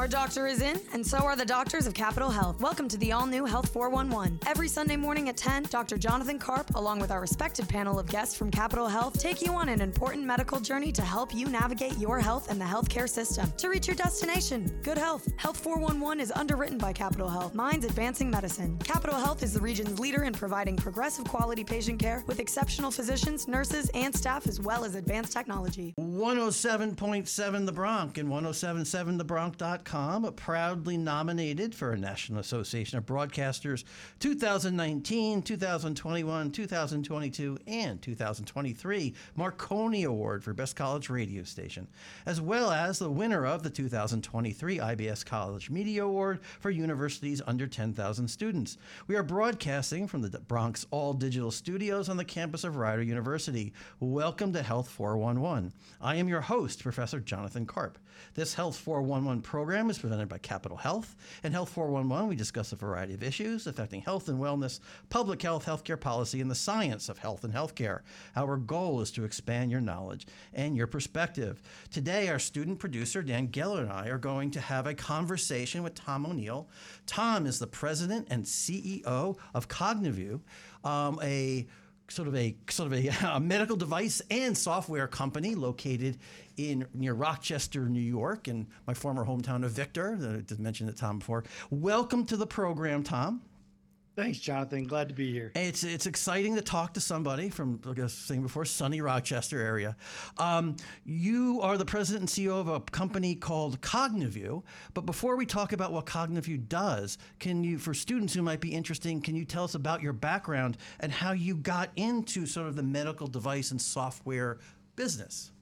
Our doctor is in, and so are the doctors of Capital Health. Welcome to the all new Health 411. Every Sunday morning at 10, Dr. Jonathan Karp, along with our respected panel of guests from Capital Health, take you on an important medical journey to help you navigate your health and the healthcare system to reach your destination good health. Health 411 is underwritten by Capital Health, Minds Advancing Medicine. Capital Health is the region's leader in providing progressive quality patient care with exceptional physicians, nurses, and staff, as well as advanced technology. 107.7 The Bronc and 1077thebronc.com, proudly nominated for a National Association of Broadcasters 2019, 2021, 2022, and 2023 Marconi Award for Best College Radio Station, as well as the winner of the 2023 IBS College Media Award for universities under 10,000 students. We are broadcasting from the Bronc All Digital Studios on the campus of Rider University. Welcome to Health 411. I am your host, Professor Jonathan Karp. This Health 411 program is presented by Capital Health. In Health 411, we discuss a variety of issues affecting health and wellness, public health, healthcare policy, and the science of health and healthcare. Our goal is to expand your knowledge and your perspective. Today, our student producer, Dan Geller, and I are going to have a conversation with Tom O'Neill. Tom is the president and CEO of Cognivue, um, a sort of a sort of a, a, medical device and software company located in near Rochester, New York, in my former hometown of Victor. I did mention it, Tom, before. Welcome to the program, Tom. Thanks, Jonathan. Glad to be here. It's it's exciting to talk to somebody from, like I was saying before, sunny Rochester area. Um, you are the president and CEO of a company called Cognivue. But before we talk about what Cognivue does, can you, for students who might be interested, can you tell us about your background and how you got into sort of the medical device and software business?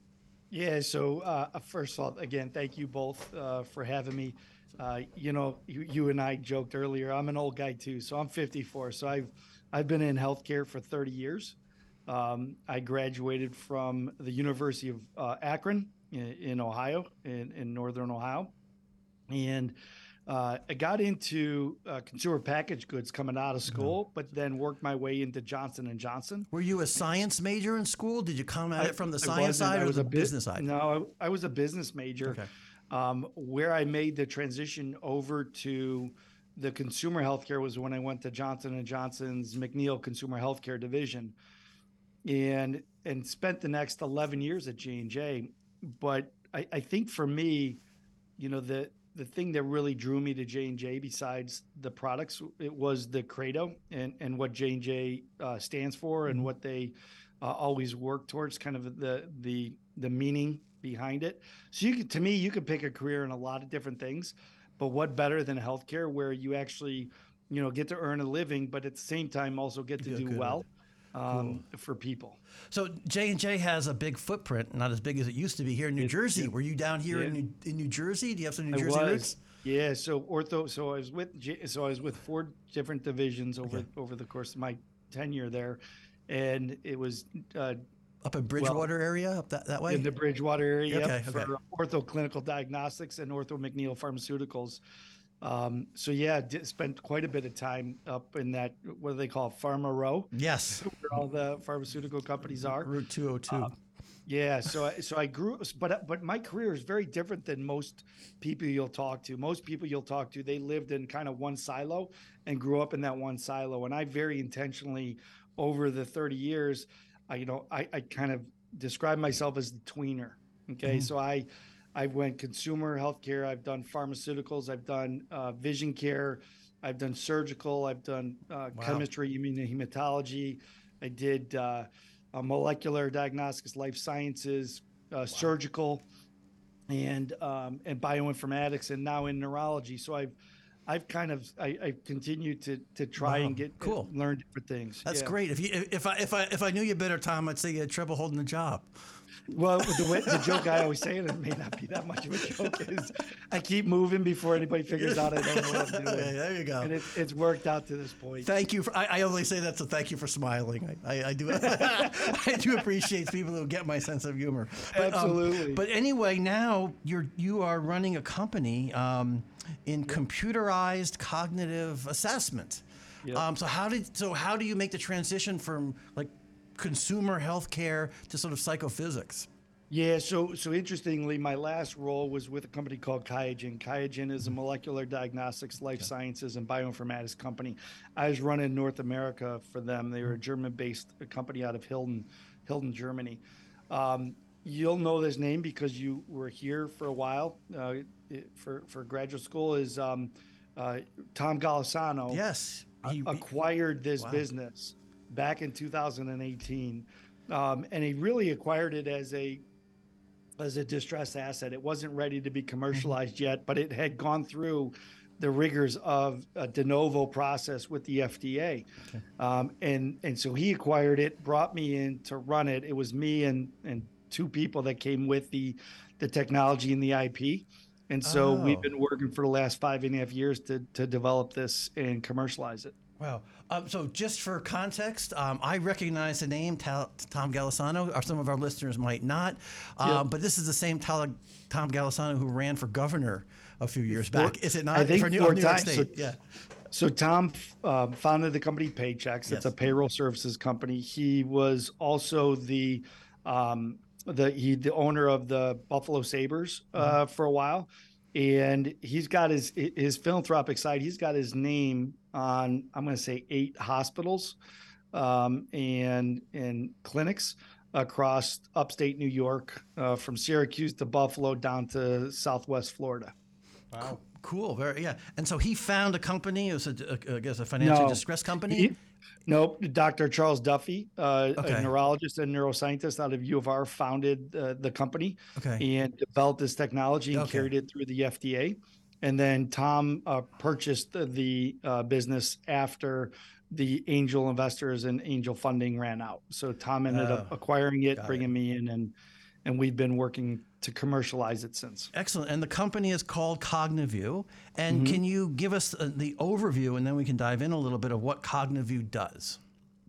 Yeah. So uh, first of all, again, thank you both uh, for having me. Uh, you know, you, you, and I joked earlier. I'm an old guy too, so I'm 54. So I've I've been in healthcare for 30 years. Um, I graduated from the University of uh, Akron in, in Ohio, in, in, northern Ohio, and uh, I got into uh, consumer packaged goods coming out of school, mm-hmm. but then worked my way into Johnson and Johnson. Were you a science major in school? Did you come at I, it from the science side or was the business side? No, I, I was a business major. Okay um, where I made the transition over to the consumer healthcare was when I went to Johnson and Johnson's McNeil Consumer Healthcare Division, and and spent the next eleven years at J and J. But I, I think for me, you know, the the thing that really drew me to J and J, besides the products, it was the credo and and what J and J uh, stands for and mm-hmm. what they uh, always work towards, kind of the the the meaning behind it. So you could, to me, you could pick a career in a lot of different things, but what better than healthcare where you actually, you know, get to earn a living, but at the same time also get to yeah, do good. well. Um, cool. for people. So J and J has a big footprint, not as big as it used to be here in New it, Jersey. It, Were you down here yeah. in, New, in New Jersey? Do you have some New I Jersey was. roots? Yeah. So ortho. So I was with so I was with four different divisions over okay. over the course of my tenure there, and it was uh, up in Bridgewater well, area, up that, that way? In the Bridgewater area okay, okay. for Ortho Clinical Diagnostics and Ortho McNeil Pharmaceuticals. Um, so yeah, did, spent quite a bit of time up in that what do they call Pharma Row? Yes, where all the pharmaceutical companies are. Route two hundred two. Um, yeah, so I, so I grew, but but my career is very different than most people you'll talk to. Most people you'll talk to, they lived in kind of one silo and grew up in that one silo. And I very intentionally, over the thirty years, I, you know, I, I kind of describe myself as the tweener. Okay, mm-hmm. so I I went consumer healthcare. I've done pharmaceuticals. I've done uh, vision care. I've done surgical. I've done uh, wow. chemistry, immunohematology. I did uh, molecular diagnostics, life sciences, uh, wow. surgical, and um, and bioinformatics, and now in neurology. So I've I've kind of I, I continue to to try wow. and get cool learn different things. That's yeah. great. If you if I if I if I knew you better, Tom, I'd say you had trouble holding the job. Well, the, way, the joke I always say, and it may not be that much of a joke, is I keep moving before anybody figures out I don't know what I'm doing. there you go. And it, it's worked out to this point. Thank you. For, I, I only say that to thank you for smiling. I, I, I do I do appreciate people who get my sense of humor. But, um, Absolutely. Um, but anyway, now you're you are running a company. Um, in computerized cognitive assessment. Yep. Um, so how did so how do you make the transition from like consumer healthcare to sort of psychophysics? Yeah, so so interestingly, my last role was with a company called Qiagen. Qiagen is a molecular diagnostics, life sciences, and bioinformatics company. I was running North America for them. They were a German-based company out of Hilden, Hilden, Germany. Um, you'll know this name because you were here for a while uh, for for graduate school. Is um, uh, Tom Golisano? Yes, he, acquired this wow. business back in 2018. Um, and he really acquired it as a as a distressed asset. It wasn't ready to be commercialized mm-hmm. yet, but it had gone through the rigors of a de novo process with the FDA. Okay. Um, and and so he acquired it, brought me in to run it. It was me and and two people that came with the the technology and the IP. And so oh. we've been working for the last five and a half years to to develop this and commercialize it. Wow. Um, so, just for context, um, I recognize the name Tom Golisano, or some of our listeners might not. Um, yep. But this is the same Tom Golisano who ran for governor a few years back. Is it not? I think for New, New York State. So, yeah. So Tom uh, founded the company Paychex. It's yes. a payroll services company. He was also the um, the he the owner of the Buffalo Sabres uh, mm-hmm. for a while and he's got his his philanthropic side. He's got his name on I'm going to say eight hospitals um, and and clinics across upstate New York, uh, from Syracuse to Buffalo down to Southwest Florida. Wow. Cool. Very yeah. And so he found a company. It was a, a I guess a financial no, distress company. He, Nope. Dr. Charles Duffy, uh, okay. a neurologist and neuroscientist out of U of R, founded uh, the company okay. and developed this technology and okay. carried it through the FDA. And then Tom uh, purchased the, the uh, business after the angel investors and angel funding ran out. So Tom ended up oh, acquiring it, bringing it. me in, and and we've been working to commercialize it since. Excellent. And the company is called Cognivue. And mm-hmm. can you give us uh, the overview, and then we can dive in a little bit of what Cognivue does?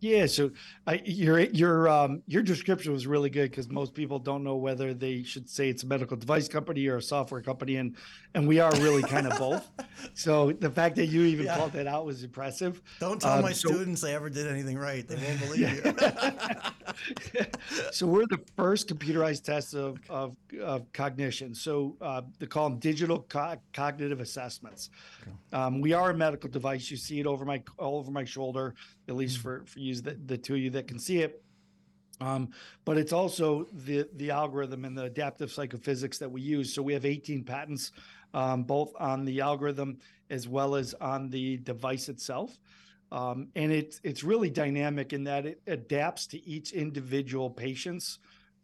Yeah, so I, your your um, your description was really good because most people don't know whether they should say it's a medical device company or a software company, and and we are really kind of both. So the fact that you even yeah. called that out was impressive. Don't tell um, my so, students I ever did anything right; they won't believe you. so we're the first computerized test of of, of cognition. So uh, they call them digital co- cognitive assessments. Okay. Um, we are a medical device. You see it over my all over my shoulder at least mm. for for you the, the two of you that can see it. Um, but it's also the the algorithm and the adaptive psychophysics that we use. So we have 18 patents, um, both on the algorithm as well as on the device itself. Um, and it's it's really dynamic in that it adapts to each individual patient's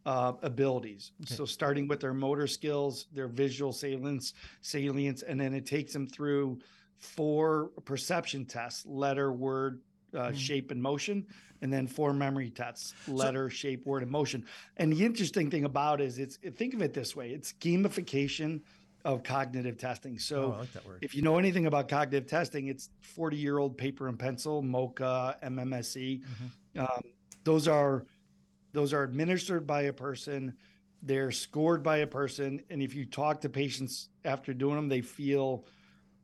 uh, abilities. Okay. So starting with their motor skills, their visual salience, salience, and then it takes them through four perception tests: letter, word, uh, mm. shape and motion, and then four memory tests: letter, so, shape, word, and motion. And the interesting thing about it is, it's think of it this way: it's gamification of cognitive testing. So, oh, like if you know anything about cognitive testing, it's 40 year old paper and pencil, MoCA, MMSE. Mm-hmm. Um, those are those are administered by a person. They're scored by a person, and if you talk to patients after doing them, they feel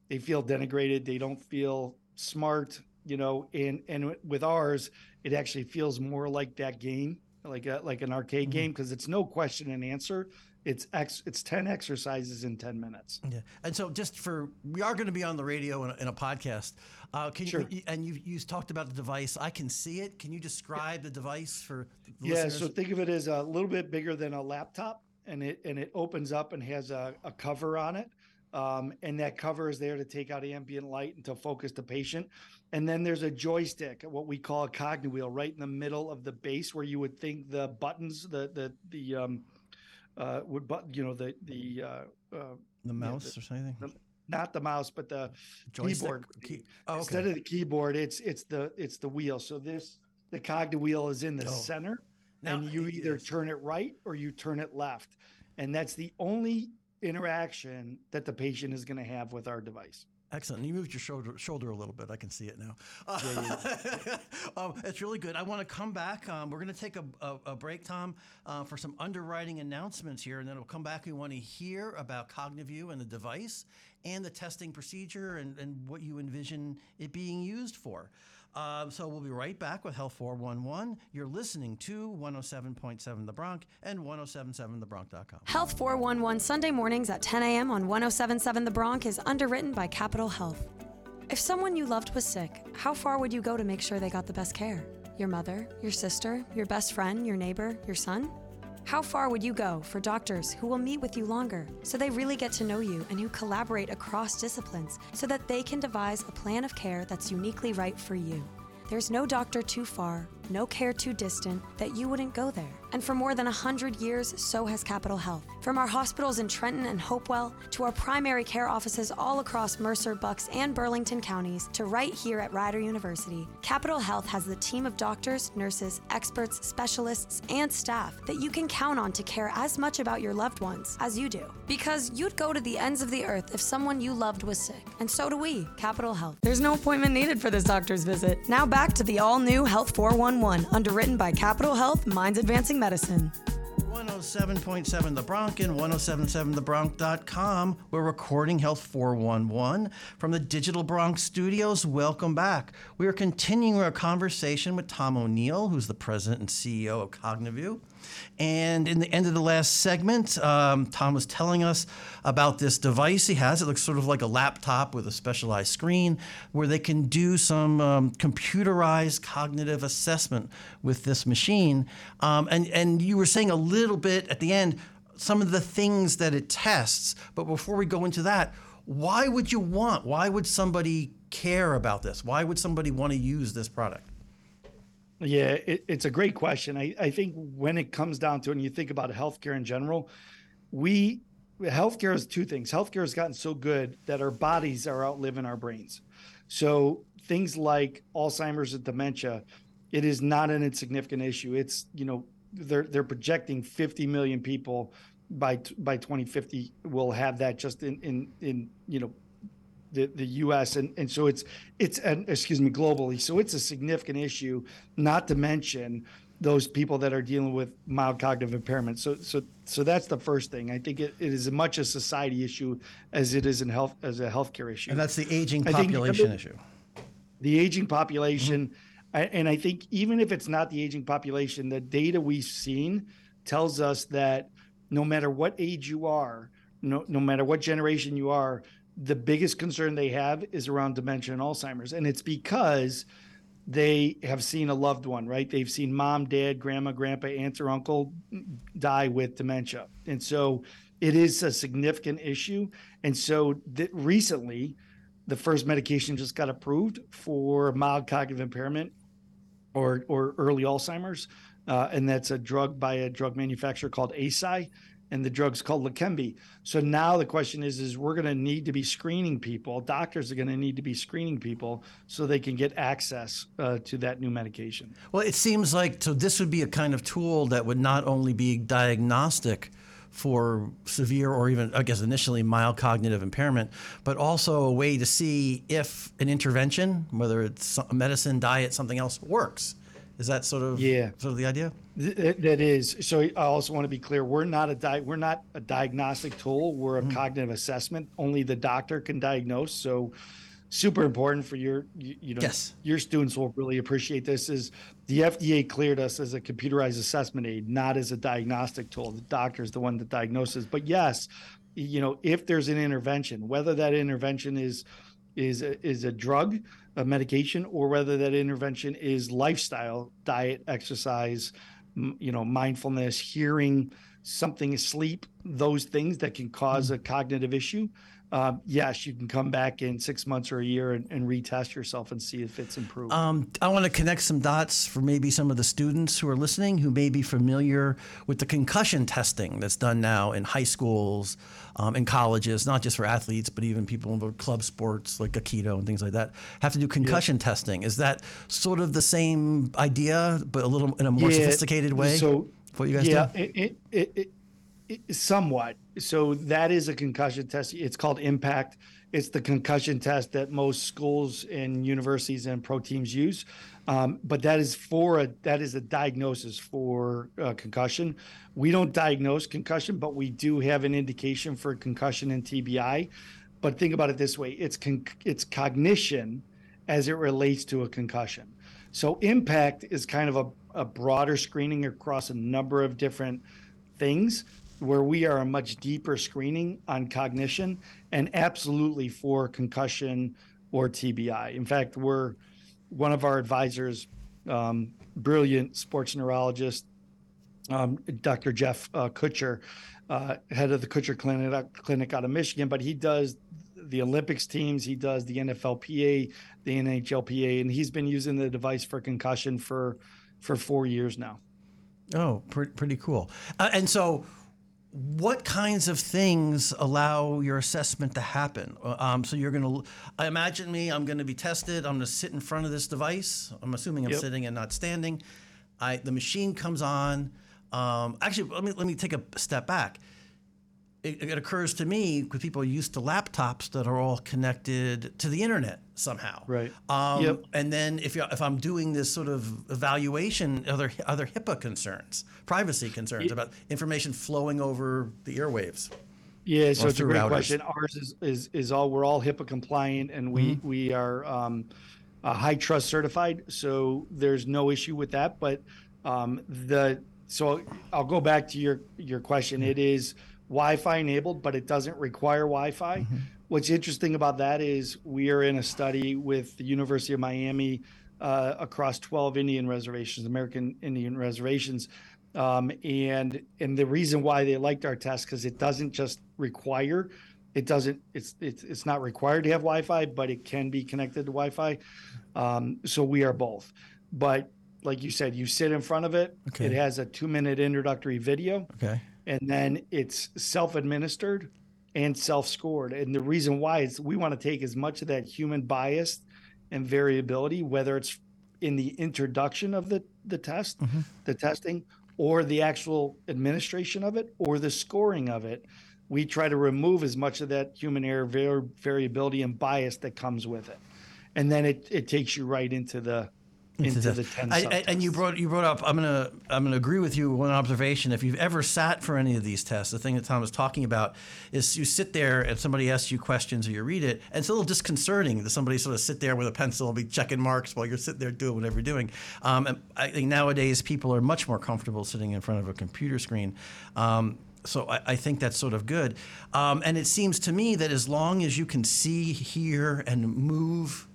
they feel denigrated. They don't feel smart you know, and and with ours, it actually feels more like that game, like a, like an arcade mm-hmm. game, because it's no question and answer. It's ex, it's ten exercises in ten minutes. Yeah, and so just for we are going to be on the radio in a, in a podcast. Uh, can sure. you and you you talked about the device? I can see it. Can you describe yeah. the device for? The yeah, listeners? so think of it as a little bit bigger than a laptop, and it and it opens up and has a, a cover on it. Um, and that cover is there to take out ambient light and to focus the patient. And then there's a joystick, what we call a cogniwheel, right in the middle of the base, where you would think the buttons, the the the um, uh, would but you know the the uh, uh, the mouse the, or something. The, not the mouse, but the joystick. keyboard. Key. Oh, okay. Instead of the keyboard, it's it's the it's the wheel. So this the cogniwheel is in the oh. center, now, and you either turn it right or you turn it left, and that's the only interaction that the patient is going to have with our device. Excellent. You moved your shoulder shoulder a little bit. I can see it now. Yeah, yeah. um, it's really good. I want to come back. Um, we're going to take a, a, a, break, Tom, uh, for some underwriting announcements here, and then we'll come back. We want to hear about Cognivue and the device and the testing procedure and, and what you envision it being used for. Um, so we'll be right back with Health 411. You're listening to 107.7 The Bronc and 1077thebronc.com. Health 411 Sunday mornings at 10 a.m. on 1077 The Bronc is underwritten by Capital Health. If someone you loved was sick, how far would you go to make sure they got the best care? Your mother, your sister, your best friend, your neighbor, your son? How far would you go for doctors who will meet with you longer so they really get to know you and who collaborate across disciplines so that they can devise a plan of care that's uniquely right for you? There's no doctor too far, no care too distant that you wouldn't go there. And for more than 100 years, so has Capital Health. From our hospitals in Trenton and Hopewell to our primary care offices all across Mercer, Bucks, and Burlington counties to right here at Rider University, Capital Health has the team of doctors, nurses, experts, specialists, and staff that you can count on to care as much about your loved ones as you do. Because you'd go to the ends of the earth if someone you loved was sick. And so do we, Capital Health. There's no appointment needed for this doctor's visit. Now back to the all new Health 411, underwritten by Capital Health Minds Advancing Medicine. 107.7 The Bronc and 1077thebronc.com. We're recording Health 411 from the Digital Bronc studios. Welcome back. We are continuing our conversation with Tom O'Neill, who's the president and CEO of Cognivue. And in the end of the last segment, um, Tom was telling us about this device he has. It looks sort of like a laptop with a specialized screen where they can do some um, computerized cognitive assessment with this machine. Um, and, and you were saying a little bit at the end some of the things that it tests. But before we go into that, why would you want, why would somebody care about this? Why would somebody want to use this product? Yeah, it, it's a great question. I, I think when it comes down to it, and you think about healthcare in general, we healthcare is two things. Healthcare has gotten so good that our bodies are outliving our brains. So things like Alzheimer's and dementia, it is not an insignificant issue. It's you know they're they're projecting 50 million people by by 2050 will have that just in in in you know the, the U.S. and and so it's it's an, excuse me globally. So it's a significant issue. Not to mention those people that are dealing with mild cognitive impairment. So so so that's the first thing. I think it, it is as much a society issue as it is in health as a healthcare issue. And that's the aging population think, issue. The aging population. Mm-hmm. And I think even if it's not the aging population, the data we've seen tells us that no matter what age you are, no, no matter what generation you are, the biggest concern they have is around dementia and Alzheimer's. And it's because they have seen a loved one, right? They've seen mom, dad, grandma, grandpa, aunt, or uncle die with dementia. And so it is a significant issue. And so th- recently, the first medication just got approved for mild cognitive impairment or, or early Alzheimer's. Uh, and that's a drug by a drug manufacturer called Eisai and the drug's called Leqembi. So now the question is, is we're going to need to be screening people. Doctors are going to need to be screening people so they can get access uh, to that new medication. Well, it seems like so this would be a kind of tool that would not only be diagnostic for severe or even, I guess, initially mild cognitive impairment, but also a way to see if an intervention, whether it's a medicine, diet, something else, works. Is that sort of yeah sort of the idea? that is. So I also want to be clear: we're not a di- we're not a diagnostic tool. We're a mm-hmm. cognitive assessment. Only the doctor can diagnose. So super important for your you, you know yes. your students will really appreciate this is the FDA cleared us as a computerized assessment aid not as a diagnostic tool the doctor is the one that diagnoses but yes you know if there's an intervention whether that intervention is is a, is a drug a medication or whether that intervention is lifestyle diet exercise you know mindfulness hearing something sleep those things that can cause mm. a cognitive issue uh, yes, you can come back in six months or a year and, and retest yourself and see if it's improved. Um, I want to connect some dots for maybe some of the students who are listening who may be familiar with the concussion testing that's done now in high schools, um, in colleges, not just for athletes, but even people in club sports like Aikido and things like that have to do concussion yeah. testing. Is that sort of the same idea, but a little in a more yeah, sophisticated way? So, what you guys yeah, do? It, it, it, Somewhat. So that is a concussion test. It's called Impact. It's the concussion test that most schools and universities and pro teams use. Um, but that is for a that is a diagnosis for uh, concussion. We don't diagnose concussion, but we do have an indication for concussion and TBI. But think about it this way: it's con- it's cognition as it relates to a concussion. So impact is kind of a, a broader screening across a number of different things where we are a much deeper screening on cognition and absolutely for concussion or TBI. In fact, we're one of our advisors, um, brilliant sports neurologist, um, Dr. Jeff uh, Kutcher, uh, head of the Kutcher Clinic, Clinic out of Michigan, but he does the Olympics teams, he does the NFLPA, the NHLPA, and he's been using the device for concussion for for four years now. Oh, pretty, pretty cool. Uh, and so, what kinds of things allow your assessment to happen? Uh, um, so you're going to imagine me. I'm going to be tested. I'm going to sit in front of this device. I'm assuming I'm yep. sitting and not standing. I the machine comes on. Um, actually, let me let me take a step back it, it occurs to me because people are used to laptops that are all connected to the internet somehow. Right. Um, yep. And then if if I'm doing this sort of evaluation, other other HIPAA concerns, privacy concerns yeah. about information flowing over the airwaves. Yeah, so it's a great routers. question. Ours is, is is all we're all HIPAA compliant, and we mm-hmm. we are um, uh, HITRUST certified, so there's no issue with that. But um, the so I'll go back to your your question. Mm-hmm. It is Wi-Fi enabled, but it doesn't require Wi-Fi. Mm-hmm. What's interesting about that is we are in a study with the University of Miami uh, across 12 Indian reservations, American Indian reservations, um, and and the reason why they liked our test because it doesn't just require, it doesn't it's it's it's not required to have Wi-Fi, but it can be connected to Wi-Fi. Um, so we are both, but like you said, you sit in front of it. Okay. It has a two minute introductory video. Okay and then it's self-administered and self-scored. And the reason why is we want to take as much of that human bias and variability, whether it's in the introduction of the the test, mm-hmm. the testing, or the actual administration of it, or the scoring of it. We try to remove as much of that human error, var- variability, and bias that comes with it, and then it it takes you right into the into the ten. I, and you brought you brought up. I'm gonna I'm gonna agree with you. One observation: if you've ever sat for any of these tests, the thing that Tom was talking about is you sit there and somebody asks you questions or you read it, and it's a little disconcerting that somebody sort of sit there with a pencil and be checking marks while you're sitting there doing whatever you're doing. Um, and I think nowadays people are much more comfortable sitting in front of a computer screen. Um, so I, I, think that's sort of good. Um, and it seems to me that as long as you can see, hear, and move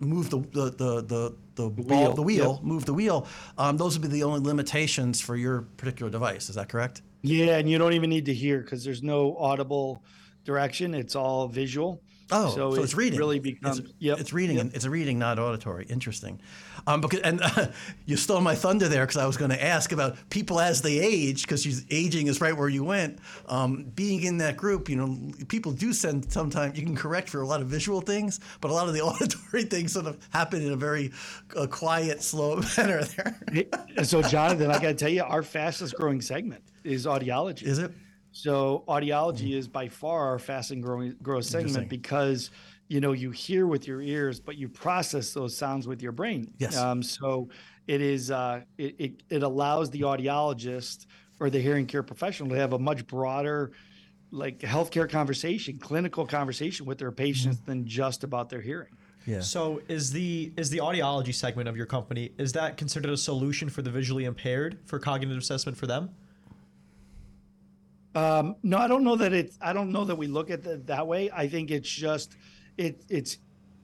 move the the the the, the, the ball, wheel, the wheel yep. move the wheel. Um, those would be the only limitations for your particular device. Is that correct? Yeah, and you don't even need to hear because there's no audible direction. It's all visual. Oh, so, so it's reading. Really becomes it's, yep. it's reading. Yep. It's a reading, not auditory. Interesting. Um, because and uh, you stole my thunder there because I was going to ask about people as they age because aging is right where you went. Um, being in that group, you know, people do send sometimes you can correct for a lot of visual things, but a lot of the auditory things sort of happen in a very uh, quiet, slow manner. There. so, Jonathan, I got to tell you, our fastest growing segment is audiology. Is it? So audiology mm. is by far our fastest growing growth segment because you know you hear with your ears, but you process those sounds with your brain. Yes. Um, so it is uh, it, it it allows the audiologist or the hearing care professional to have a much broader like healthcare conversation, clinical conversation with their patients mm than just about their hearing. Yeah. So is the is the audiology segment of your company is that considered a solution for the visually impaired for cognitive assessment for them? Um, no, I don't know that it's. I don't know that we look at it that way. I think it's just it. It's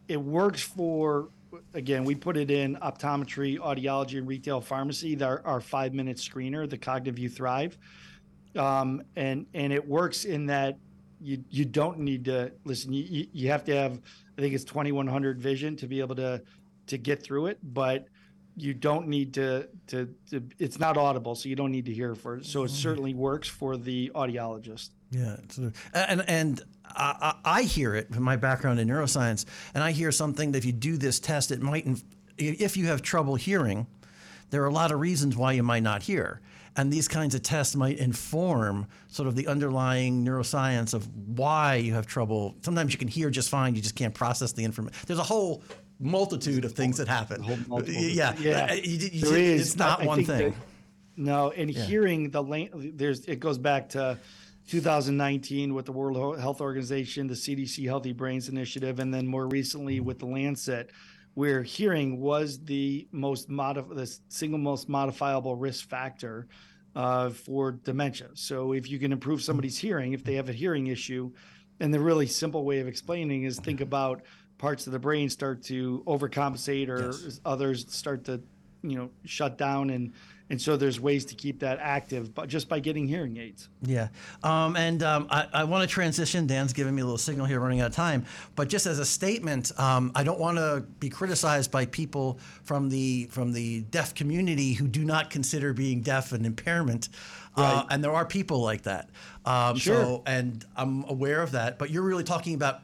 it works for. Again, we put it in optometry, audiology, and retail pharmacy. Our, our five minute screener, the Cognivue Thrive, um, and and it works in that you you don't need to listen. You you have to have. I think it's twenty one hundred vision to be able to to get through it, but you don't need to, to, to it's not audible so you don't need to hear for it so it mm-hmm. certainly works for the audiologist yeah and and I, I hear it from my background in neuroscience and i hear something that if you do this test it might if you have trouble hearing there are a lot of reasons why you might not hear and these kinds of tests might inform sort of the underlying neuroscience of why you have trouble. Sometimes you can hear just fine, you just can't process the information. There's a whole multitude of things that happen. Yeah, yeah. You, you, there is. It's not I, one thing. That, no, and yeah. hearing the there's it goes back to 2019 with the World Health Organization, the CDC Healthy Brains Initiative, and then more recently mm-hmm. with the Lancet, where hearing was the most modif- the single most modifiable risk factor uh, for dementia. So if you can improve somebody's mm-hmm. hearing, if they have a hearing issue, and the really simple way of explaining is think mm-hmm. about parts of the brain start to overcompensate or yes. others start to you know shut down. And and so there's ways to keep that active but just by getting hearing aids. Yeah. Um, and um, I, I want to transition. Dan's giving me a little signal here running out of time. But just as a statement um, i don't want to be criticized by people from the from the deaf community who do not consider being deaf an impairment. Uh, right. uh, and there are people like that. Um, sure. so and i'm aware of that. But you're really talking about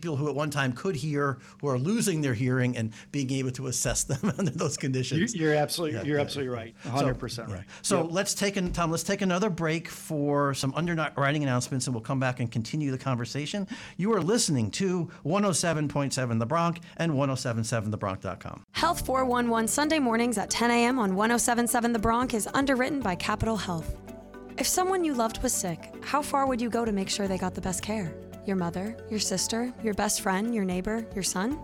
people who at one time could hear who are losing their hearing and being able to assess them under those conditions. You're absolutely yeah, you're yeah. absolutely right. 100 so, percent right. So yep. let's take Tom. Let's take another break for some underwriting announcements, and we'll come back and continue the conversation. You are listening to 107.7 The Bronc and 107.7thebronc.com. Health 411 Sunday mornings at 10 a.m. on 107.7 The Bronc is underwritten by Capital Health. If someone you loved was sick, how far would you go to make sure they got the best care? Your mother, your sister, your best friend, your neighbor, your son?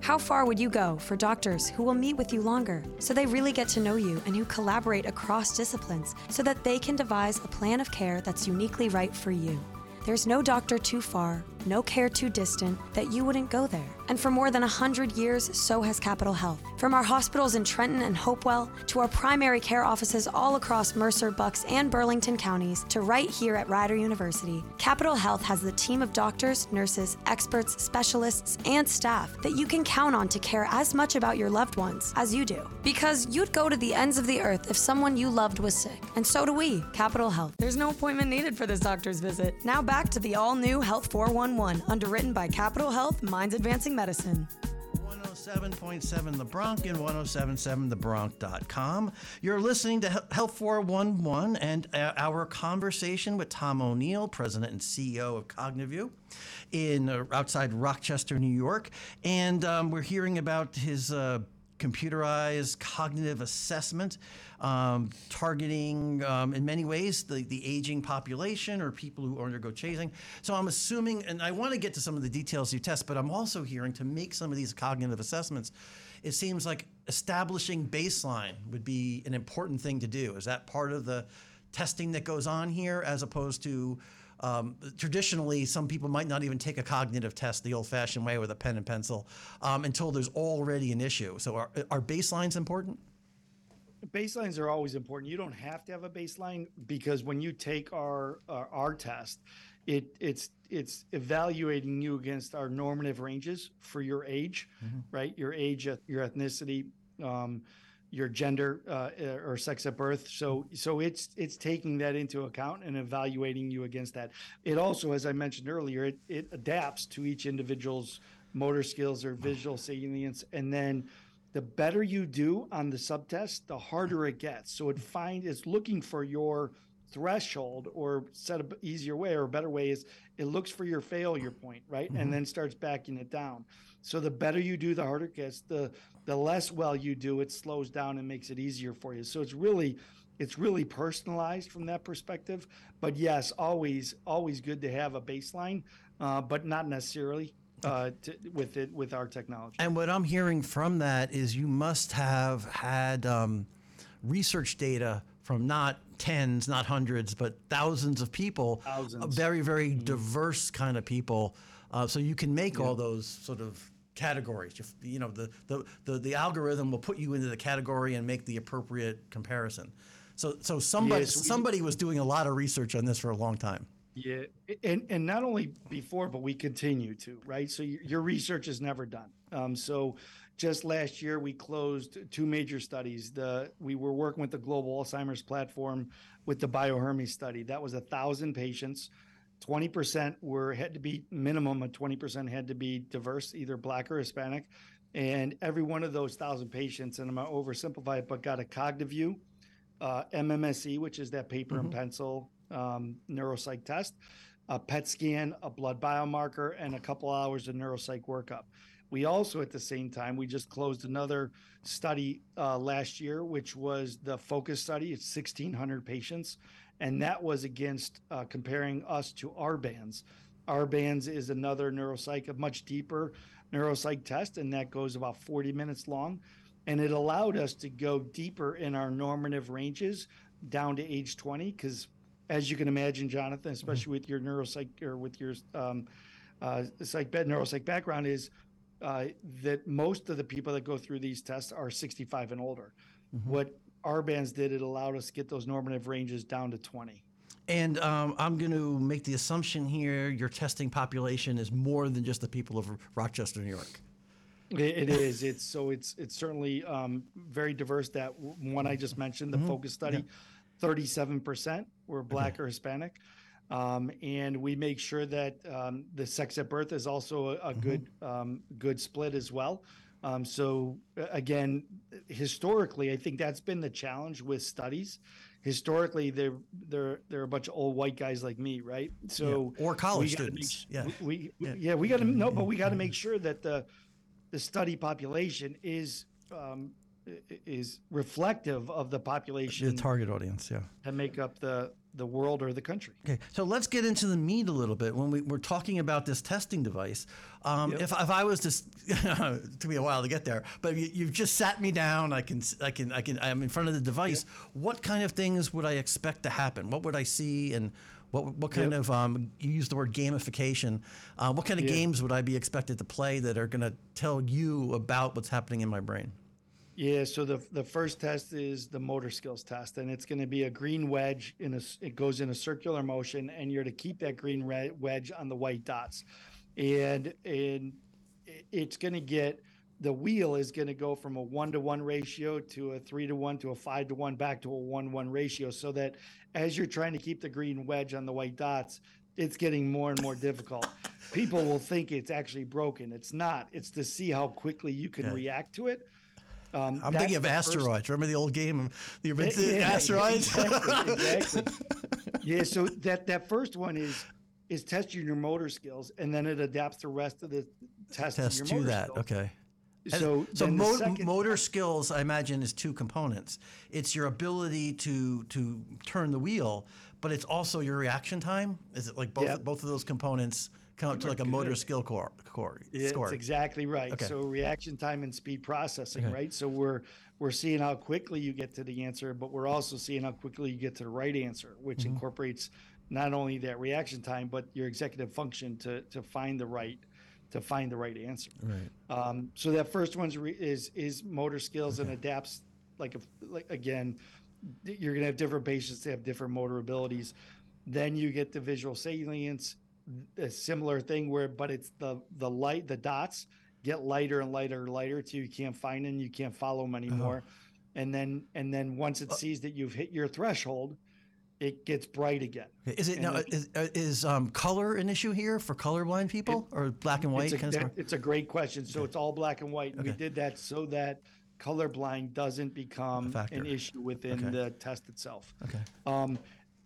How far would you go for doctors who will meet with you longer so they really get to know you and who collaborate across disciplines so that they can devise a plan of care that's uniquely right for you? There's no doctor too far, no care too distant that you wouldn't go there. And for more than 100 years, so has Capital Health. From our hospitals in Trenton and Hopewell to our primary care offices all across Mercer, Bucks, and Burlington counties to right here at Rider University, Capital Health has the team of doctors, nurses, experts, specialists, and staff that you can count on to care as much about your loved ones as you do. Because you'd go to the ends of the earth if someone you loved was sick. And so do we, Capital Health. There's no appointment needed for this doctor's visit. Now back to the all new Health 411, underwritten by Capital Health Minds Advancing Medicine. 107.7 The Bronc and 1077thebronc.com. You're listening to Health 411 and uh, our conversation with Tom O'Neill, President and CEO of Cognivue in uh, outside Rochester, New York. And um, we're hearing about his uh, computerized cognitive assessment, um, targeting um, in many ways the, the aging population or people who undergo chasing. So I'm assuming, and I want to get to some of the details you test, but I'm also hearing to make some of these cognitive assessments, it seems like establishing baseline would be an important thing to do. Is that part of the testing that goes on here as opposed to um, traditionally, some people might not even take a cognitive test the old fashioned way with a pen and pencil um, until there's already an issue. So, are, are baselines important? Baselines are always important. You don't have to have a baseline because when you take our uh, our test, it it's it's evaluating you against our normative ranges for your age, mm-hmm. right? Your age, your ethnicity, um, your gender uh, or sex at birth. So so it's it's taking that into account and evaluating you against that. It also, as I mentioned earlier, it, it adapts to each individual's motor skills or visual salience, and then the better you do on the subtest, the harder it gets. So it find it's looking for your threshold or set an easier way or better way is it looks for your failure point, right? Mm-hmm. And then starts backing it down. So the better you do, the harder it gets. The the less well you do, it slows down and makes it easier for you. So it's really it's really personalized from that perspective. But yes, always always good to have a baseline, uh, but not necessarily uh, to, with it with our technology. And what I'm hearing from that is you must have had um, research data from not tens, not hundreds, but thousands of people, thousands. very very mm-hmm. diverse kind of people. Uh, so you can make yeah. all those sort of categories. You, you know, the, the, the, the, algorithm will put you into the category and make the appropriate comparison. So, so somebody, yes, somebody was doing a lot of research on this for a long time. Yeah, and and not only before, but we continue to right. So your, your research is never done. Um, so just last year we closed two major studies. The we were working with the Global Alzheimer's Platform with the BioHermes study. That was a thousand patients 20% were had to be minimum of 20% had to be diverse, either black or Hispanic. And every one of those thousand patients, and I'm gonna oversimplify it, but got a Cognivue, uh, MMSE, which is that paper mm-hmm. and pencil um, neuropsych test, a PET scan, a blood biomarker, and a couple hours of neuropsych workup. We also, at the same time, we just closed another study uh, last year, which was the focus study. It's 1,600 patients and that was against uh, comparing us to RBANS. Our bands is another neuropsych, a much deeper neuropsych test, and that goes about 40 minutes long. And it allowed us to go deeper in our normative ranges down to age 20, because as you can imagine, Jonathan, especially with your neuropsych or with your um, uh, psych bed neuropsych background, is uh, that most of the people that go through these tests are 65 and older. Mm-hmm. What RBANS did, it allowed us to get those normative ranges down to 20. And um, I'm going to make the assumption here your testing population is more than just the people of Rochester, New York. It is. It's so it's it's certainly um, very diverse. That one I just mentioned, the mm-hmm. focus study, thirty-seven percent were Black okay. or Hispanic, um, and we make sure that um, the sex at birth is also a, a mm-hmm. good um, good split as well. Um, so again, historically, I think that's been the challenge with studies historically they're they're they're a bunch of old white guys like me, right? So yeah. or college students. Make, yeah, we, we yeah. yeah. we got to no, but we got to make sure that the the study population is um, is reflective of the population, the target audience, yeah, that make up the the world or the country. Okay, so let's get into the meat a little bit. When we, are talking about this testing device, um, yep. if, if I was to, took me a while to get there, but you, have just sat me down. I can, I can, I can. I'm in front of the device. Yep. What kind of things would I expect to happen? What would I see and what, what kind yep. of um, you use the word gamification? Uh, what kind of games would I be expected to play that are going to tell you about what's happening in my brain? Yeah, so the the first test is the motor skills test, and it's going to be a green wedge in a. It goes in a circular motion, and you're to keep that green wedge on the white dots, and and it's going to get the wheel is going to go from a one to one ratio to a three to one to a five to one back to a one one ratio, so that as you're trying to keep the green wedge on the white dots, it's getting more and more difficult. People will think it's actually broken. It's not. It's to see how quickly you can yeah. react to it um, I'm thinking of asteroids. First... Remember the old game, the yeah, asteroids? Exactly, exactly. yeah. So that that first one is is test your motor skills, and then it adapts the rest of the test, test to, that. Skills. Okay. So, so mo- motor skills, I imagine, is two components. It's your ability to to turn the wheel, but it's also your reaction time. Is it like both yep. both of those components? Come up to like a motor skill core, core yeah, score. That's exactly right. Okay. So reaction time and speed processing, okay. right? So we're we're seeing how quickly you get to the answer, but we're also seeing how quickly you get to the right answer, which mm-hmm. incorporates not only that reaction time, but your executive function to to find the right to find the right answer. Right. Um, so that first one is is motor skills okay. and adapts like a, like again, you're gonna have different patients that have different motor abilities. Then you get the visual salience a similar thing where, but it's the the light, the dots get lighter and lighter and lighter till you can't find them, you can't follow them anymore. Uh-huh. And then and then once it uh, sees that you've hit your threshold, it gets bright again. Is it now? is, uh, is um, color an issue here for colorblind people, it, or black and white? It's a, that, it's a great question. So okay. it's all black and white. Okay. We did that so that colorblind doesn't become an issue within okay. the test itself. Okay. Um,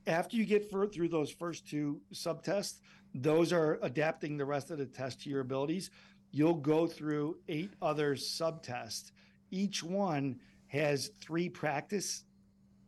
after you get through those first two subtests, those are adapting the rest of the test to your abilities. You'll go through eight other subtests. Each one has three practice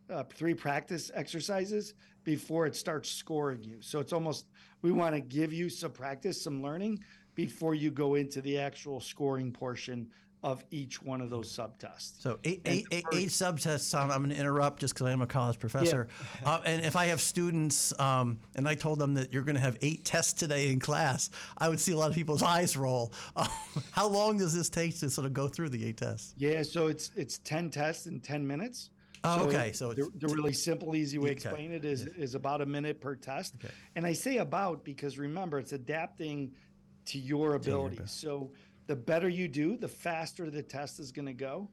uh, three practice exercises before it starts scoring you. So it's almost we want to give you some practice, some learning before you go into the actual scoring portion of each one of those subtests. So eight, eight, eight, eight subtests. Um, I'm going to interrupt just because I am a college professor. Yeah. uh, and if I have students um, and I told them that you're going to have eight tests today in class, I would see a lot of people's eyes roll. Uh, how long does this take to sort of go through the eight tests? Yeah, so it's it's ten tests in ten minutes. Oh, so okay. So the, the, really simple, easy way to explain it is yeah. is about a minute per test. Okay. And I say about because remember it's adapting to your abilities. So the better you do, the faster the test is going to go.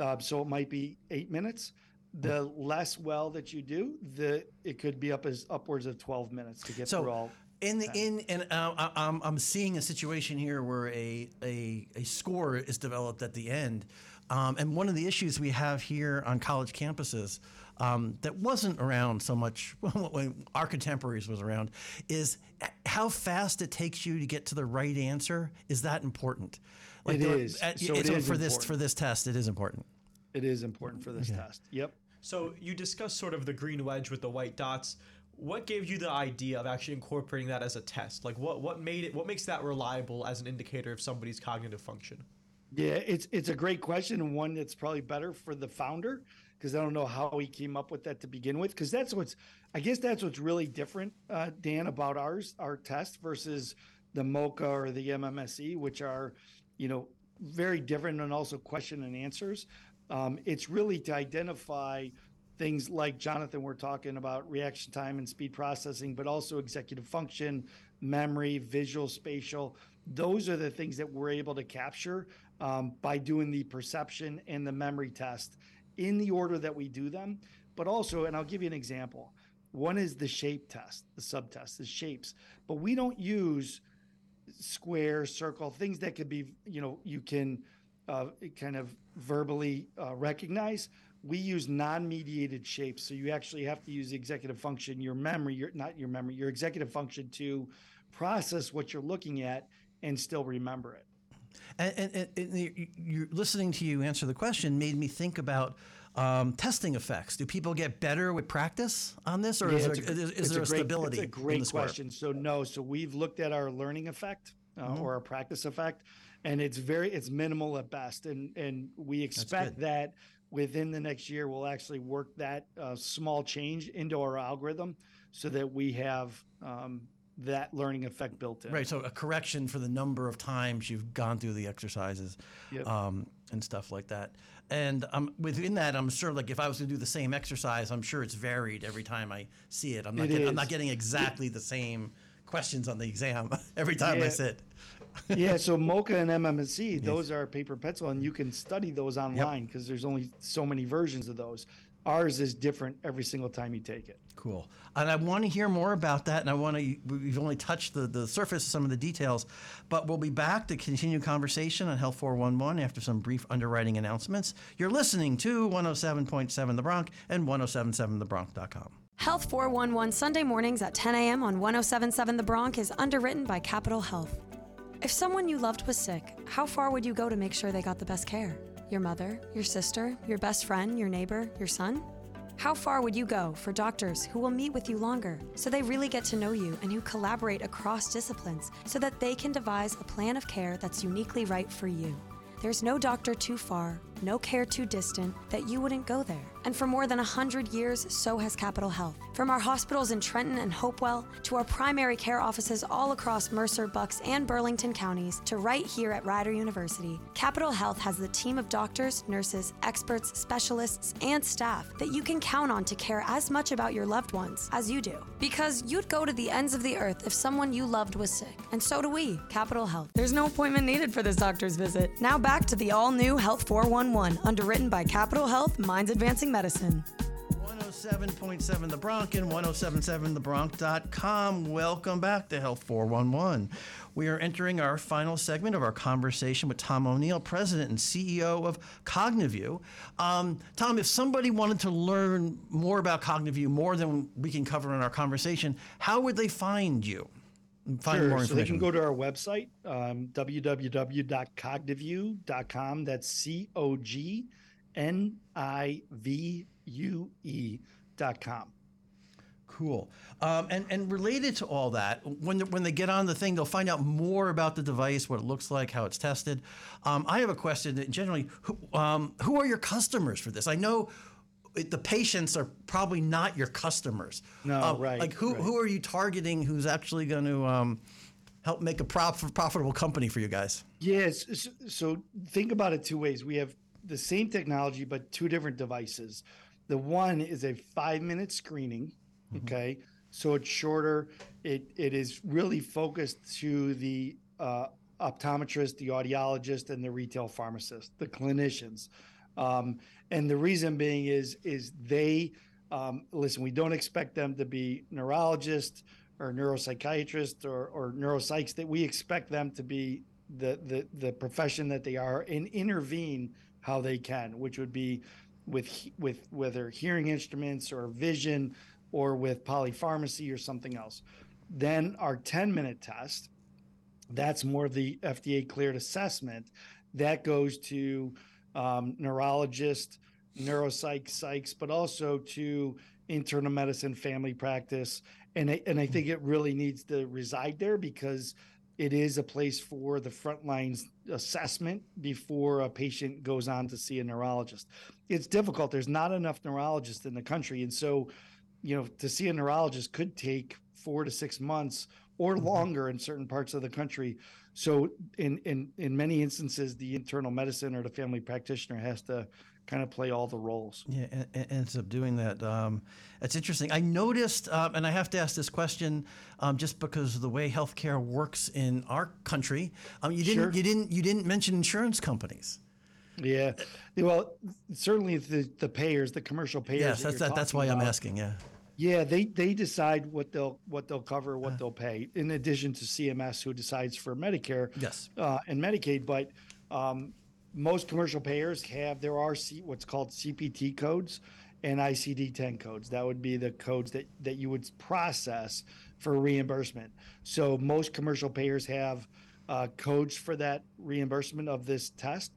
Uh, so it might be eight minutes. The less well that you do, the it could be up as upwards of twelve minutes to get so, through all. In the in and uh, I'm I'm seeing a situation here where a, a a score is developed at the end, um, and one of the issues we have here on college campuses um, that wasn't around so much when our contemporaries was around is how fast it takes you to get to the right answer. Is that important? Like it is. At, so it is for important. this for this test, it is important. It is important for this okay. test. Yep. So you discussed sort of the green wedge with the white dots. What gave you the idea of actually incorporating that as a test? Like what what made it what makes that reliable as an indicator of somebody's cognitive function? Yeah, it's it's a great question and one that's probably better for the founder because I don't know how he came up with that to begin with because that's what's I guess that's what's really different, uh, Dan, about ours our test versus the MoCA or the MMSE, which are you know very different and also question and answers. Um, it's really to identify things like Jonathan, we're talking about reaction time and speed processing, but also executive function, memory, visual, spatial. Those are the things that we're able to capture um, by doing the perception and the memory test in the order that we do them. But also, and I'll give you an example. One is the shape test, the subtest, the shapes. But we don't use square, circle, things that could be, you know, you can uh, kind of verbally uh, recognize. We use non-mediated shapes, so you actually have to use the executive function, your memory, your not your memory, your executive function to process what you're looking at and still remember it. And, and, and you're listening to you answer the question made me think about um, testing effects. Do people get better with practice on this, or Yeah, is there, a- is, it's there a, great, stability? It's a great question. So no, so we've looked at our learning effect uh, Mm-hmm. or our practice effect, and it's very it's minimal at best, and and we expect that within the next year we'll actually work that uh, small change into our algorithm so that we have um, that learning effect built in. Right, so a correction for the number of times you've gone through the exercises Yep. um, and stuff like that. And um, within that, I'm sure, like if I was to do the same exercise, I'm sure it's varied every time I see it. I'm not, It getting, I'm not getting exactly the same questions on the exam every time I sit. Yeah, so MoCA and MMSE, those are paper pencil, and you can study those online because there's only so many versions of those. Ours is different every single time you take it. Cool. And I want to hear more about that. And I want to, we've only touched the, the surface of some of the details, but we'll be back to continue conversation on Health 411 after some brief underwriting announcements. You're listening to 107.7 The Bronc and 1077thebronc.com. Health 411 Sunday mornings at 10 a.m. on 1077 The Bronc is underwritten by Capital Health. If someone you loved was sick, how far would you go to make sure they got the best care? Your mother, your sister, your best friend, your neighbor, your son? How far would you go for doctors who will meet with you longer so they really get to know you and who collaborate across disciplines so that they can devise a plan of care that's uniquely right for you? There's no doctor too far, no care too distant that you wouldn't go there. And for more than 100 years, so has Capital Health. From our hospitals in Trenton and Hopewell to our primary care offices all across Mercer, Bucks, and Burlington counties to right here at Rider University, Capital Health has the team of doctors, nurses, experts, specialists, and staff that you can count on to care as much about your loved ones as you do. Because you'd go to the ends of the earth if someone you loved was sick. And so do we, Capital Health. There's no appointment needed for this doctor's visit. Now back to the all new Health 411, underwritten by Capital Health Minds Advancing Medicine. 107.7 The Bronc and 1077thebronc.com. Welcome back to Health 411. We are entering our final segment of our conversation with Tom O'Neill, President and CEO of Cognivue. Um, Tom, if somebody wanted to learn more about Cognivue, more than we can cover in our conversation, how would they find you? Find Sure. more So they can go to our website, um, www.cognivue.com. That's C O G N I V U E dot com. Cool. Um, and and related to all that, when they, when they get on the thing, they'll find out more about the device, what it looks like, how it's tested. Um, I have a question. That generally, who, um, who are your customers for this? I know it, the patients are probably not your customers. No, Uh, right, Like who right. who are you targeting? Who's actually going to um, help make a prof- profitable company for you guys? Yes. So think about it two ways. We have the same technology, but two different devices. The one is a five minute screening. Okay. So it's shorter. It, it is really focused to the uh, optometrist, the audiologist, and the retail pharmacist, the clinicians. Um, and the reason being is, is they, um, listen, we don't expect them to be neurologists or neuropsychiatrists or, or neuropsychs that we expect them to be the, the the profession that they are and intervene how they can, which would be with with whether hearing instruments or vision or with polypharmacy or something else. Then our 10 minute test, that's more of the FDA cleared assessment. That goes to um, neurologists, neuropsych, psychs, but also to internal medicine, family practice, and I, and I think it really needs to reside there because it is a place for the frontline assessment before a patient goes on to see a neurologist. It's difficult. There's not enough neurologists in the country, and so you know to see a neurologist could take four to six months or Mm-hmm. longer in certain parts of the country. So in in in many instances, the internal medicine or the family practitioner has to kind of play all the roles. Yeah, and, up doing that. Um, it's interesting. I noticed, um, and I have to ask this question, um, just because of the way healthcare works in our country. Um, you didn't, Sure. you didn't, you didn't mention insurance companies. Yeah, well, certainly the the payers, the commercial payers. Yes, that that's that, that's why I'm asking. Yeah. Yeah, they they decide what they'll what they'll cover, Uh. what they'll pay. In addition to CMS, who decides for Medicare, Yes. uh, and Medicaid. But um, most commercial payers have there are C, what's called CPT codes and ICD-10 codes. That would be the codes that that you would process for reimbursement. So most commercial payers have uh, codes for that reimbursement of this test.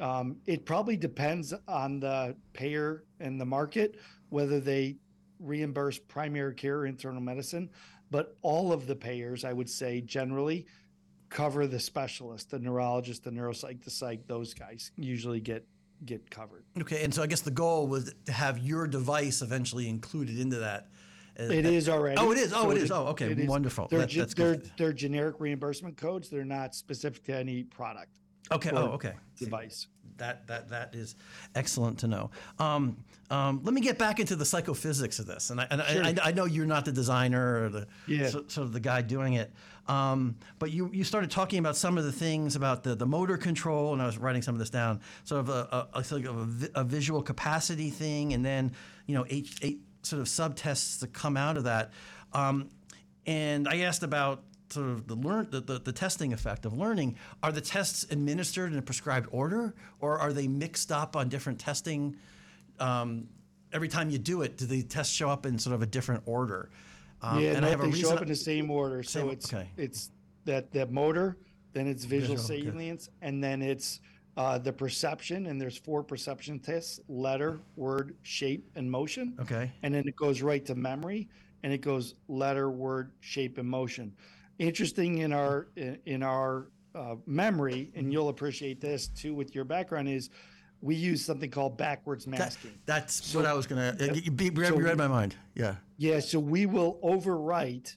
Um, it probably depends on the payer and the market whether they reimburse primary care or internal medicine. But all of the payers, I would say, generally cover the specialist, the neurologist, the neuropsych, the psych. Those guys usually get get covered. Okay, and so I guess the goal was to have your device eventually included into that. Uh, It is already. Oh, it is. Oh, So it is. Oh, okay. Wonderful. They're, That- ge- that's they're, good. they're generic reimbursement codes. They're not specific to any product Okay. Oh, okay. device. That that that is excellent to know. Um, um, let me get back into the psychophysics of this, and I and Sure. I, I know you're not the designer or the Yeah. so, sort of the guy doing it, um, but you you started talking about some of the things about the, the motor control, and I was writing some of this down, sort of a, a, sort of a, a visual capacity thing, and then you know eight eight sort of subtests that come out of that, um, and I asked about sort of the learn the, the, the testing effect of learning are the tests administered in a prescribed order or are they mixed up on different testing um, every time you do it do the tests show up in sort of a different order um, yeah, and no, I have they show up in the same order. So Same- it's okay. it's that that motor, then it's visual, Visual, okay. salience, and then it's uh, the perception. And there's four perception tests: letter, word, shape, and motion. okay and then it goes right to memory and it goes letter word shape and motion interesting in our in our uh, memory and you'll appreciate this too with your background is we use something called backwards that, masking that's what I was gonna uh, you, you, you so- read my mind yeah yeah so we will overwrite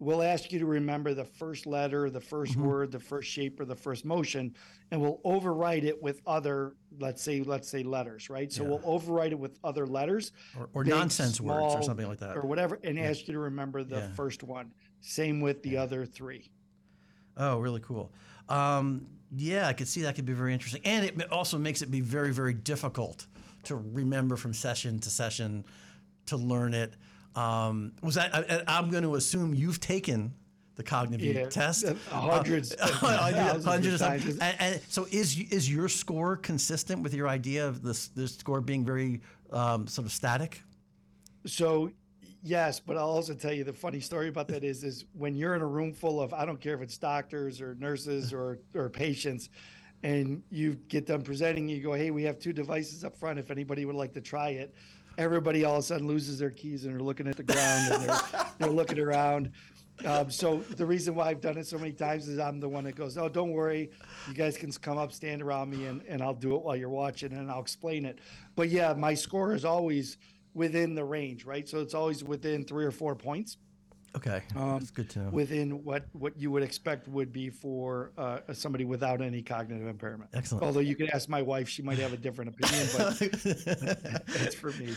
we'll ask you to remember the first letter the 1st Mm-hmm. word the first shape or the first motion and we'll overwrite it with other let's say let's say letters right so Yeah. we'll overwrite it with other letters or, or big, nonsense words or something like that or whatever, and ask you to remember the Yeah. first one. Same with the other three. Oh, really cool. Um, yeah, I could see that could be very interesting, and it also makes it be very, very difficult to remember from session to session to learn it. Um, was that? I, I'm going to assume you've taken the cognitive Yeah, test uh, hundreds, Uh, hundreds of times. And, and so, is is your score consistent with your idea of this the score being very um, sort of static? So, yes, but I'll also tell you the funny story about that is is when you're in a room full of I don't care if it's doctors or nurses or or patients, and you get done presenting, you go, hey, we have two devices up front. If anybody would like to try it, everybody all of a sudden loses their keys and are looking at the ground and they're, they're looking around. Um, so the reason why I've done it so many times is I'm the one that goes, oh, don't worry, you guys can come up, stand around me, and, and I'll do it while you're watching and I'll explain it. But yeah, my score is always within the range, right? So it's always within three or four points Okay, Um, that's good to know. within what what you would expect would be for uh, somebody without any cognitive impairment. Excellent. Although you could ask my wife, she might have a different opinion, but that's for me.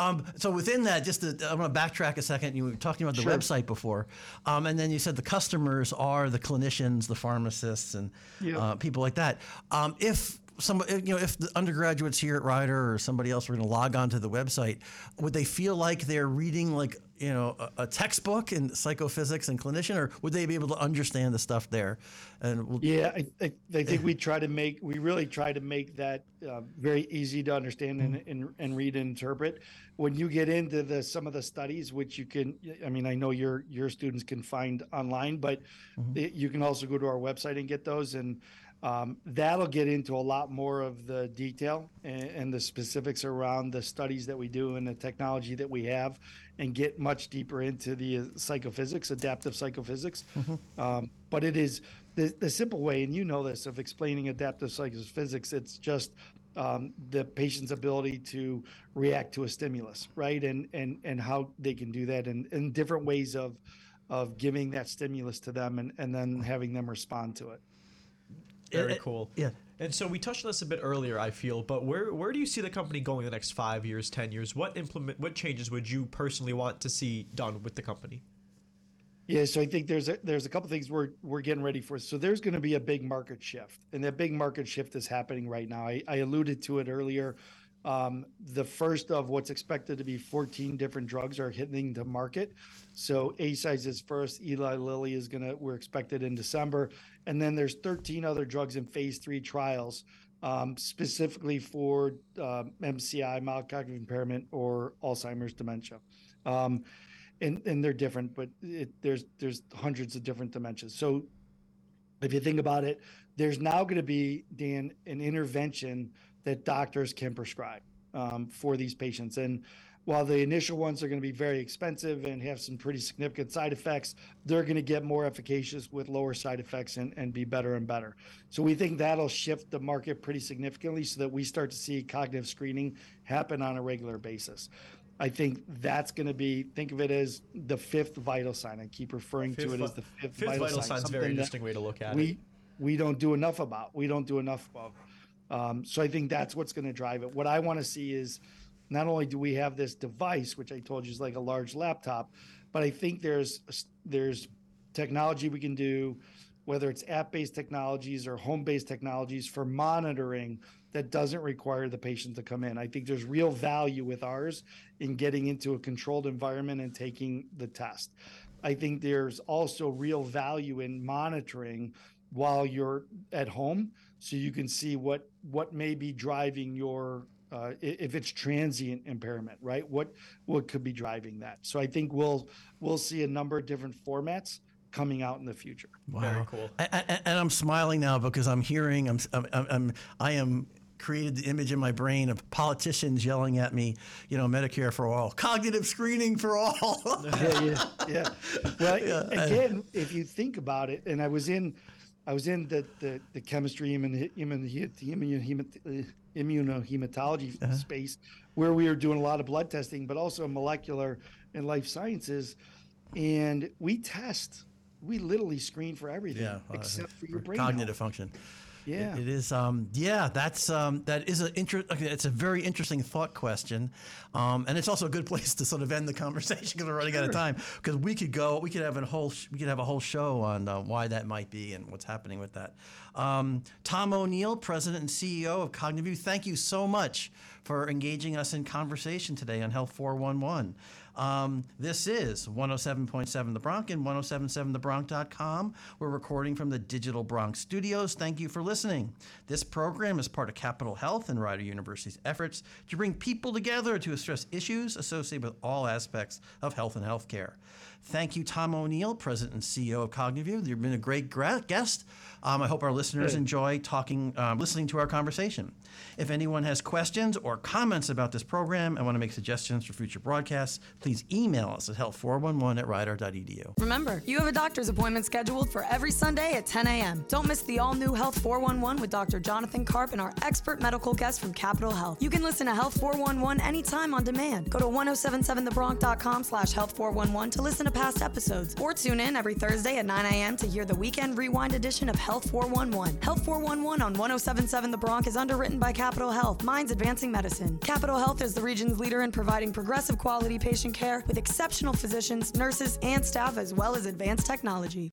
um, so within that, just to, I'm going to backtrack a second. You were talking about the Sure. website before, um, and then you said the customers are the clinicians, the pharmacists, and Yeah. uh, people like that. Um, if some, if, eh, you know, if the undergraduates here at Rider or somebody else were going to log on to the website, would they feel like they're reading like you know a, a textbook in psychophysics and clinician, or would they be able to understand the stuff there? And we'll, Yeah, I, I, I think we try to make we really try to make that uh, very easy to understand and, mm-hmm. and, and read and interpret. When you get into the some of the studies, which you can, I mean, I know your your students can find online, but mm-hmm. it, you can also go to our website and get those. And Um, that'll get into a lot more of the detail and, and, the specifics around the studies that we do and the technology that we have, and get much deeper into the psychophysics, adaptive psychophysics. Mm-hmm. Um, but it is the, the simple way, and you know this, of explaining adaptive psychophysics. It's just um, the patient's ability to react to a stimulus, right? And and and how they can do that, and, and different ways of of giving that stimulus to them, and and then having them respond to it. Very cool. Yeah. And so we touched on this a bit earlier, I feel, but where where do you see the company going in the next five years, ten years? What implement what changes would you personally want to see done with the company? Yeah, so I think there's a, there's a couple things we're we're getting ready for. So there's going to be a big market shift, and that big market shift is happening right now. I, I alluded to it earlier. Um, the first of what's expected to be 14 different drugs are hitting the market. So Eisai's is first. Eli Lilly is gonna we're expected in December, and then there's 13 other drugs in phase three trials, um, specifically for uh, um, MCI, mild cognitive impairment, or Alzheimer's dementia. Um, and and they're different, but it, there's there's hundreds of different dimensions. So if you think about it, there's now going to be Dan an intervention that doctors can prescribe um, for these patients, and while the initial ones are going to be very expensive and have some pretty significant side effects, they're going to get more efficacious with lower side effects and, and be better and better. So we think that'll shift the market pretty significantly so that we start to see cognitive screening happen on a regular basis. I think that's going to be think of it as the fifth vital sign. I keep referring fifth, to it as the fifth, fifth vital, vital sign. A very interesting way to look at we, it. We don't do enough about. We don't do enough of. Um, so I think that's what's going to drive it. What I want to see is not only do we have this device, which I told you is like a large laptop, but I think there's there's technology we can do, whether it's app-based technologies or home-based technologies for monitoring that doesn't require the patient to come in. I think there's real value with ours in getting into a controlled environment and taking the test. I think there's also real value in monitoring while you're at home so you can see what what may be driving your uh, if it's transient impairment, right? What what could be driving that? So I think we'll we'll see a number of different formats coming out in the future. Wow. Very cool. And, and, I'm smiling now because I'm hearing I'm I'm, I'm I am created the image in my brain of politicians yelling at me, you know, Medicare for all, cognitive screening for all. yeah, yeah, yeah. Well, yeah. again, if you think about it, and I was in, I was in the the, the chemistry immun, immun, immun, immunohematology uh-huh. space where we are doing a lot of blood testing, but also molecular and life sciences, and we test. We literally screen for everything yeah, uh, except for your brain cognitive health. function. Yeah, it, it is. Um, yeah, that's um, that is an inter- It's a very interesting thought question, um, and it's also a good place to sort of end the conversation because we're running sure. out of time. Because we could go, we could have a whole, we could have a whole show on uh, why that might be and what's happening with that. Um, Tom O'Neill, President and CEO of Cognivue, thank you so much for engaging us in conversation today on Health 411. Um, this is 107.7 The Bronc and 1077thebronc.com. We're recording from the Digital Bronc studios. Thank you for listening. This program is part of Capital Health and Rider University's efforts to bring people together to address issues associated with all aspects of health and healthcare. Thank you, Tom O'Neill, President and CEO of Cognivue. You've been a great guest. Um, I hope our listeners enjoy talking, uh, listening to our conversation. If anyone has questions or comments about this program and want to make suggestions for future broadcasts, please email us at health411 at rider.edu. Remember, you have a doctor's appointment scheduled for every Sunday at 10 a.m. Don't miss the all new Health 411 with Dr. Jonathan Karp and our expert medical guest from Capital Health. You can listen to Health 411 anytime on demand. Go to 1077thebronc.com slash health 411 to listen past episodes or tune in every Thursday at 9 a.m. to hear the weekend rewind edition of Health 411. Health 411 on 1077 The Bronc is underwritten by Capital Health, Minds Advancing Medicine. Capital Health is the region's leader in providing progressive quality patient care with exceptional physicians, nurses, and staff, as well as advanced technology.